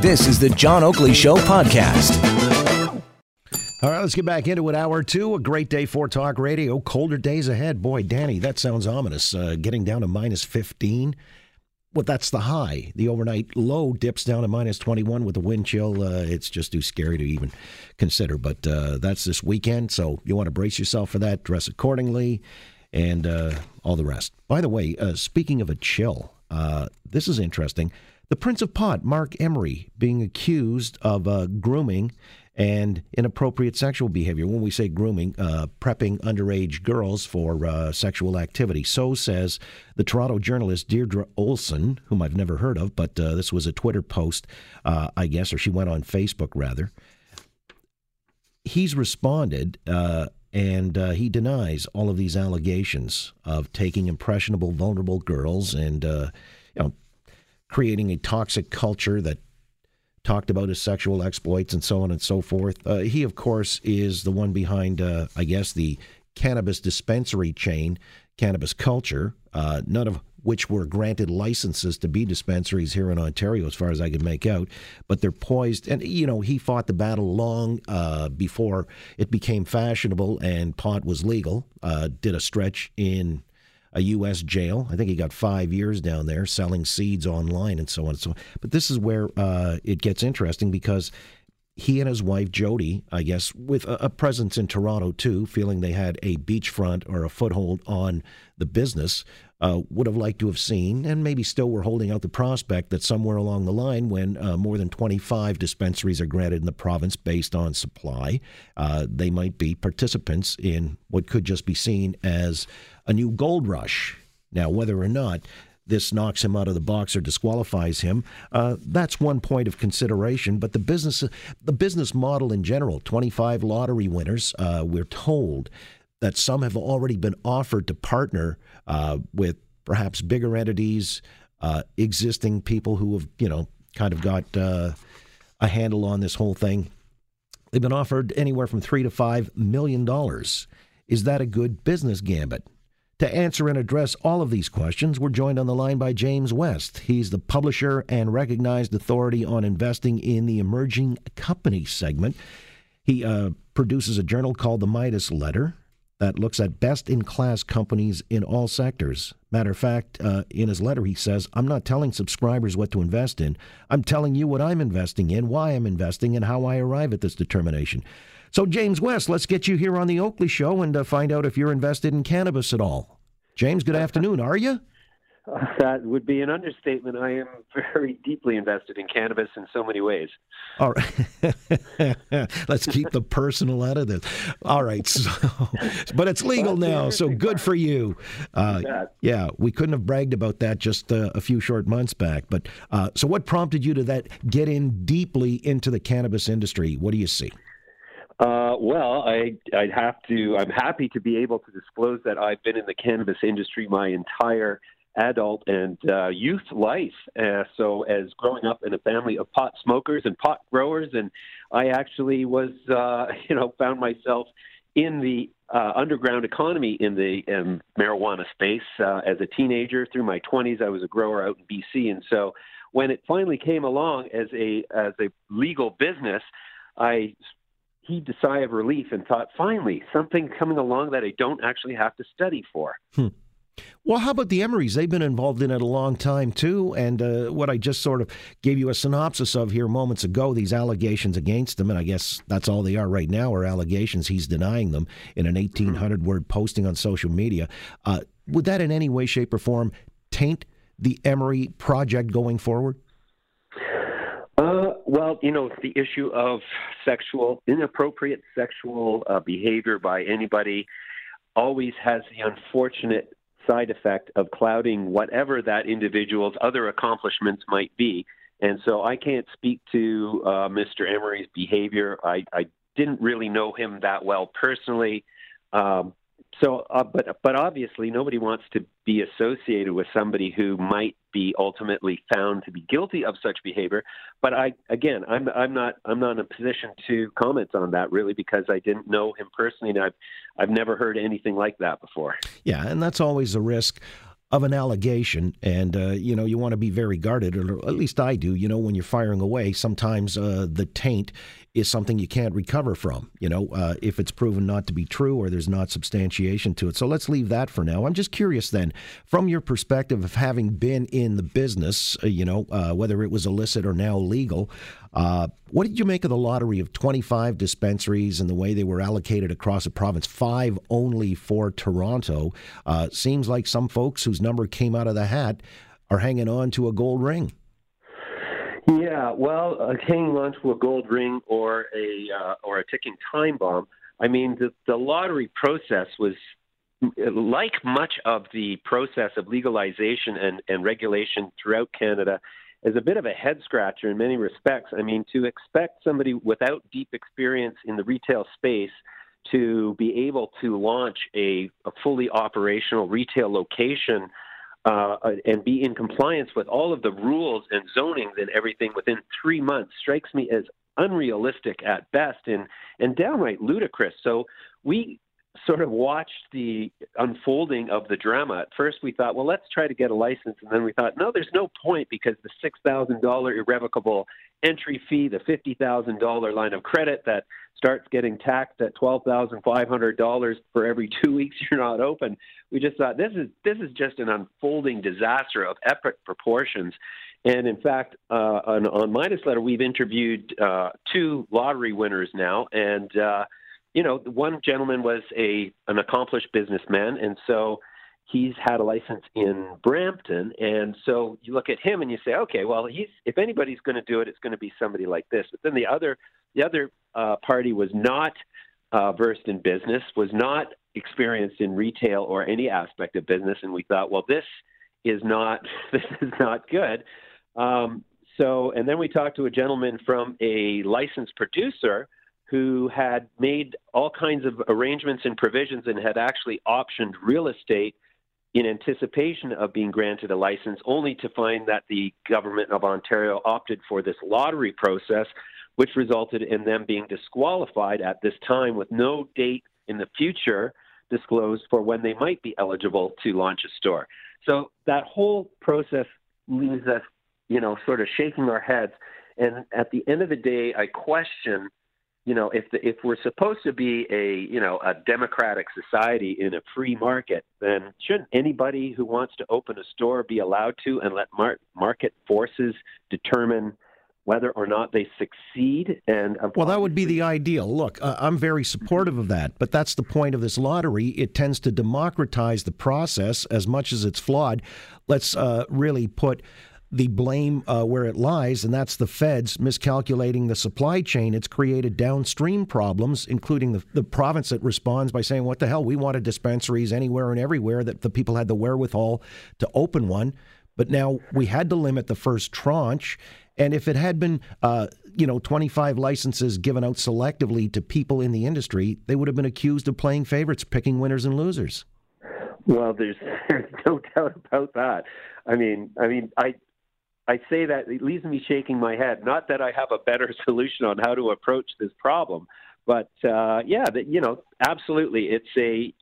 This is the John Oakley Show podcast. All right, let's get back into it. Hour two, a great day for talk radio. Colder days ahead. Boy, Danny, that sounds ominous. Uh, getting down to minus 15. Well, that's the high. The overnight low dips down to minus 21 with the wind chill. Uh, it's just too scary to even consider. But uh, that's this weekend, so you want to brace yourself for that, dress accordingly, and uh, all the rest. By the way, uh, speaking of a chill, uh, this is interesting. The Prince of Pot, Marc Emery, being accused of uh, grooming and inappropriate sexual behavior. When we say grooming, uh, prepping underage girls for uh, sexual activity. So says the Toronto journalist Deirdre Olson, whom I've never heard of, but uh, this was a Twitter post, uh, I guess, or she went on Facebook rather. He's responded. Uh, and uh, he denies all of these allegations of taking impressionable, vulnerable girls and, you know, creating a toxic culture that talked about his sexual exploits and so on and so forth. Uh, he, of course, is the one behind, uh, I guess, the cannabis dispensary chain, Cannabis Culture, uh, none of which were granted licenses to be dispensaries here in Ontario, as far as I can make out. But they're poised, and you know, he fought the battle long uh, before it became fashionable and pot was legal. Uh, did a stretch in a U.S. jail. I think he got five years down there selling seeds online and so on and so on. But this is where uh, it gets interesting because he and his wife Jodie, I guess, with a, a, presence in Toronto too, feeling they had a beachfront or a foothold on the business, uh, would have liked to have seen, and maybe still were holding out the prospect that somewhere along the line, when uh, more than 25 dispensaries are granted in the province based on supply, uh, they might be participants in what could just be seen as a new gold rush. Now, whether or not this knocks him out of the box or disqualifies him. Uh, that's one point of consideration. But the business, the business model in general, 25 lottery winners, uh, we're told that some have already been offered to partner uh, with perhaps bigger entities, uh, existing people who have, you know, kind of got uh, a handle on this whole thing. They've been offered anywhere from three to five million dollars. Is that a good business gambit? To answer and address all of these questions, we're joined on the line by James West. He's the publisher and recognized authority on investing in the emerging company segment. He uh, produces a journal called the Midas Letter that looks at best in class companies in all sectors. Matter of fact, uh, in his letter, he says, I'm not telling subscribers what to invest in. I'm telling you what I'm investing in, why I'm investing, and how I arrive at this determination. So, James West, let's get you here on the Oakley Show and uh, find out if you're invested in cannabis at all. James, good afternoon. Are you? Uh, that would be an understatement. I am very deeply invested in cannabis in so many ways. All right. Let's keep the personal out of this. All right. So, but it's legal now, so good for you. Uh, yeah, we couldn't have bragged about that just uh, a few short months back. But uh, so, what prompted you to that get in deeply into the cannabis industry? What do you see? Uh, well, I, I'd have to. I'm happy to be able to disclose that I've been in the cannabis industry my entire adult and uh, youth life. Uh, so, as growing up in a family of pot smokers and pot growers, and I actually was, uh, you know, found myself in the uh, underground economy in the um, marijuana space uh, as a teenager. Through my 20s, I was a grower out in BC, and so when it finally came along as a as a legal business, I heaved a sigh of relief and thought, finally, something coming along that I don't actually have to study for. Hmm. Well, how about the Emerys? They've been involved in it a long time, too. And uh, what I just sort of gave you a synopsis of here moments ago, these allegations against them, and I guess that's all they are right now, are allegations. He's denying them in an 1,800 word posting on social media. Uh, would that in any way, shape, or form taint the Emery project going forward? Well, you know, the issue of sexual, inappropriate sexual uh, behavior by anybody always has the unfortunate side effect of clouding whatever that individual's other accomplishments might be. And so I can't speak to uh, Mr. Emery's behavior. I, I didn't really know him that well personally. Um, so, uh, but but obviously, nobody wants to be associated with somebody who might be ultimately found to be guilty of such behavior. But I, again, I'm I'm not I'm not in a position to comment on that really because I didn't know him personally, and I've I've never heard anything like that before. Yeah, and that's always a risk of an allegation, and uh, you know you want to be very guarded, or at least I do. You know, when you're firing away, sometimes uh, the taint is something you can't recover from. You know, uh, if it's proven not to be true or there's not substantiation to it. So let's leave that for now. I'm just curious then, from your perspective of having been in the business, uh, you know, uh, whether it was illicit or now legal. Uh, what did you make of the lottery of 25 dispensaries and the way they were allocated across the province? Five only for Toronto. Uh, seems like some folks whose number came out of the hat are hanging on to a gold ring. Yeah, well, uh, hanging on to a gold ring or a uh, or a ticking time bomb. I mean, the the lottery process was like much of the process of legalization and, and regulation throughout Canada is a bit of a head scratcher in many respects. I mean, to expect somebody without deep experience in the retail space to be able to launch a, a fully operational retail location uh, and be in compliance with all of the rules and zonings and everything within three months strikes me as unrealistic at best and and downright ludicrous. So we sort of watched the unfolding of the drama. At first, we thought, well, let's try to get a license, and then we thought, no, there's no point because the six thousand dollar irrevocable entry fee, the fifty thousand dollar line of credit that starts getting taxed at twelve thousand five hundred dollars for every two weeks you're not open. We just thought this is this is just an unfolding disaster of epic proportions. And in fact, uh, on, on Midas Letter, we've interviewed uh, two lottery winners now, and uh, you know, one gentleman was a an accomplished businessman, and so he's had a license in Brampton, and so you look at him and you say, okay, well, he's if anybody's going to do it, it's going to be somebody like this. But then the other the other uh, party was not uh, versed in business, was not experienced in retail or any aspect of business, and we thought, well, this is not this is not good. Um, so, and then we talked to a gentleman from a licensed producer who had made all kinds of arrangements and provisions and had actually optioned real estate in anticipation of being granted a license, only to find that the government of Ontario opted for this lottery process, which resulted in them being disqualified at this time with no date in the future disclosed for when they might be eligible to launch a store. So that whole process leaves us, you know, sort of shaking our heads. And at the end of the day, I question you know, if the, if we're supposed to be a you know a democratic society in a free market, then shouldn't anybody who wants to open a store be allowed to and let mar- market forces determine whether or not they succeed? And well, that would be the ideal. Look, uh, I'm very supportive of that, but that's the point of this lottery. It tends to democratize the process as much as it's flawed. Let's uh, really put the blame uh, where it lies, and that's the feds miscalculating the supply chain. It's created downstream problems, including the, the province that responds by saying, What the hell? We wanted dispensaries anywhere and everywhere that the people had the wherewithal to open one. But now we had to limit the first tranche. And if it had been, uh, you know, 25 licenses given out selectively to people in the industry, they would have been accused of playing favorites, picking winners and losers. Well, there's, there's no doubt about that. I mean, I mean, I I say that it leaves me shaking my head. Not that I have a better solution on how to approach this problem, but uh, yeah, that you know, absolutely, it's a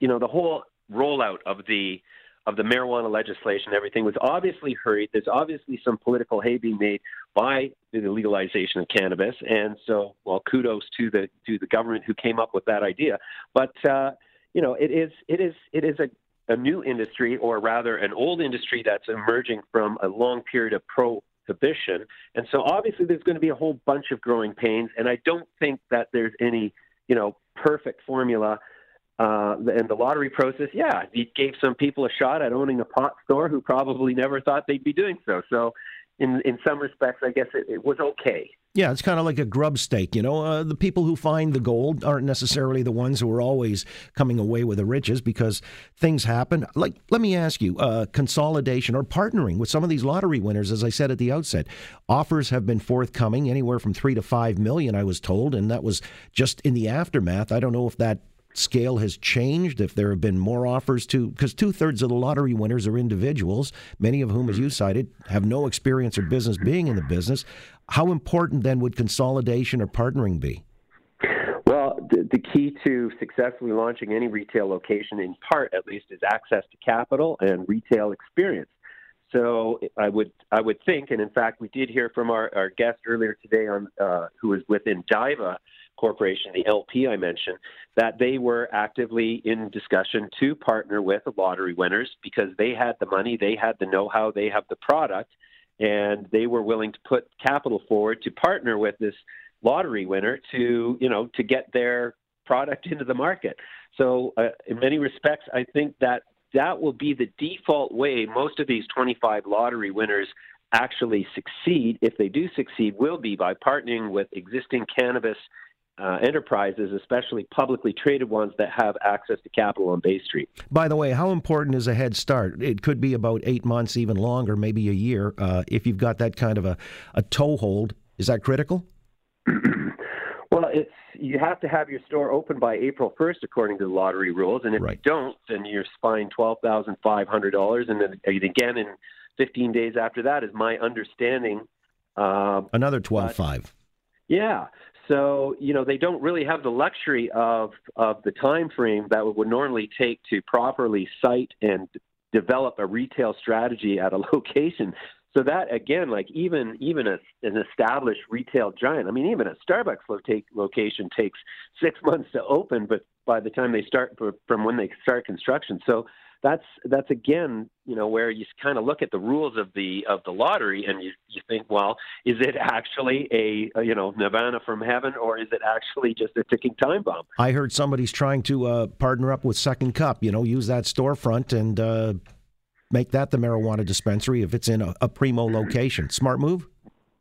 you know the whole rollout of the of the marijuana legislation, everything was obviously hurried. There's obviously some political hay being made by the legalization of cannabis, and so well, kudos to the to the government who came up with that idea. But uh, you know, it is it is it is a a new industry, or rather an old industry that's emerging from a long period of prohibition. And so obviously there's going to be a whole bunch of growing pains, and I don't think that there's any, you know, perfect formula. Uh, and the lottery process, yeah, it gave some people a shot at owning a pot store who probably never thought they'd be doing so. So, in in some respects, I guess it, it was okay. Yeah, it's kind of like a grub stake. You know, uh, the people who find the gold aren't necessarily the ones who are always coming away with the riches because things happen. Like, let me ask you, uh, consolidation or partnering with some of these lottery winners, as I said at the outset, offers have been forthcoming, anywhere from three to five million, I was told, and that was just in the aftermath. I don't know if that scale has changed, if there have been more offers to, because two thirds of the lottery winners are individuals, many of whom, as you cited, have no experience or business being in the business. How important then would consolidation or partnering be? Well, the key to successfully launching any retail location, in part at least, is access to capital and retail experience. So I would I would think, and in fact, we did hear from our, our guest earlier today on uh, who was with Indiva Corporation, the LP I mentioned, that they were actively in discussion to partner with lottery winners because they had the money, they had the know-how, they have the product, and they were willing to put capital forward to partner with this lottery winner to you know to get their product into the market. So uh, in many respects, I think that that will be the default way most of these 25 lottery winners actually succeed. If they do succeed, will be by partnering with existing cannabis uh, enterprises, especially publicly traded ones that have access to capital on Bay Street. By the way, how important is a head start? It could be about eight months, even longer, maybe a year. Uh, if you've got that kind of a, a toehold, is that critical? well, it's you have to have your store open by April 1st, according to the lottery rules. And if right. you don't, then you're fined $12,500. And then again, in 15 days after that, is my understanding. Uh, Another 12.5. Yeah. So you know they don't really have the luxury of of the time frame that would normally take to properly site and develop a retail strategy at a location. So that again, like even even a, an established retail giant, I mean, even a Starbucks location takes six months to open, but by the time they start from when they start construction, so that's that's again, you know, where you kind of look at the rules of the of the lottery and you you think, well, is it actually a, a you know nirvana from heaven, or is it actually just a ticking time bomb? I heard somebody's trying to uh, partner up with Second Cup, you know, use that storefront and. Uh make that the marijuana dispensary if it's in a, a primo location. Smart move.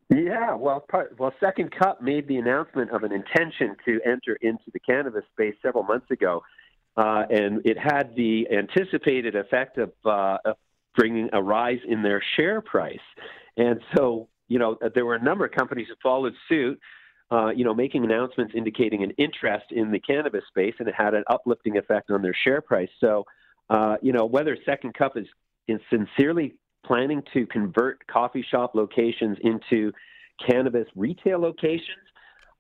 Yeah, well, part, well, Second Cup made the announcement of an intention to enter into the cannabis space several months ago, uh, and it had the anticipated effect of, uh, bringing a rise in their share price. And so, you know, there were a number of companies that followed suit. Uh, you know, making announcements indicating an interest in the cannabis space, and it had an uplifting effect on their share price. So, uh, you know, whether Second Cup is is sincerely planning to convert coffee shop locations into cannabis retail locations,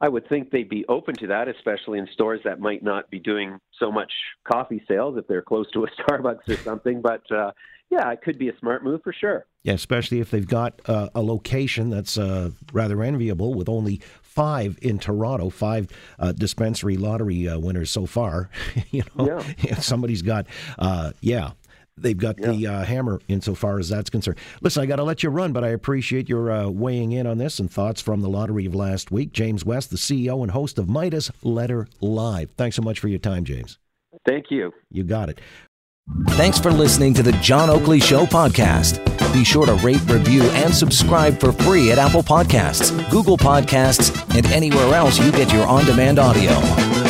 I would think they'd be open to that, especially in stores that might not be doing so much coffee sales if they're close to a Starbucks or something. But uh, yeah, it could be a smart move for sure. Yeah, especially if they've got uh, a location that's uh, rather enviable with only five in Toronto, five uh, dispensary lottery uh, winners so far. you know, yeah. somebody's got, uh, yeah, they've got yeah. the uh, hammer insofar as that's concerned. Listen, I got to let you run, but I appreciate your uh, weighing in on this and thoughts from the lottery of last week. James West, the CEO and host of Midas Letter Live. Thanks so much for your time, James. Thank you. You got it. Thanks for listening to the John Oakley Show podcast. Be sure to rate, review, and subscribe for free at Apple Podcasts, Google Podcasts, and anywhere else you get your on demand audio.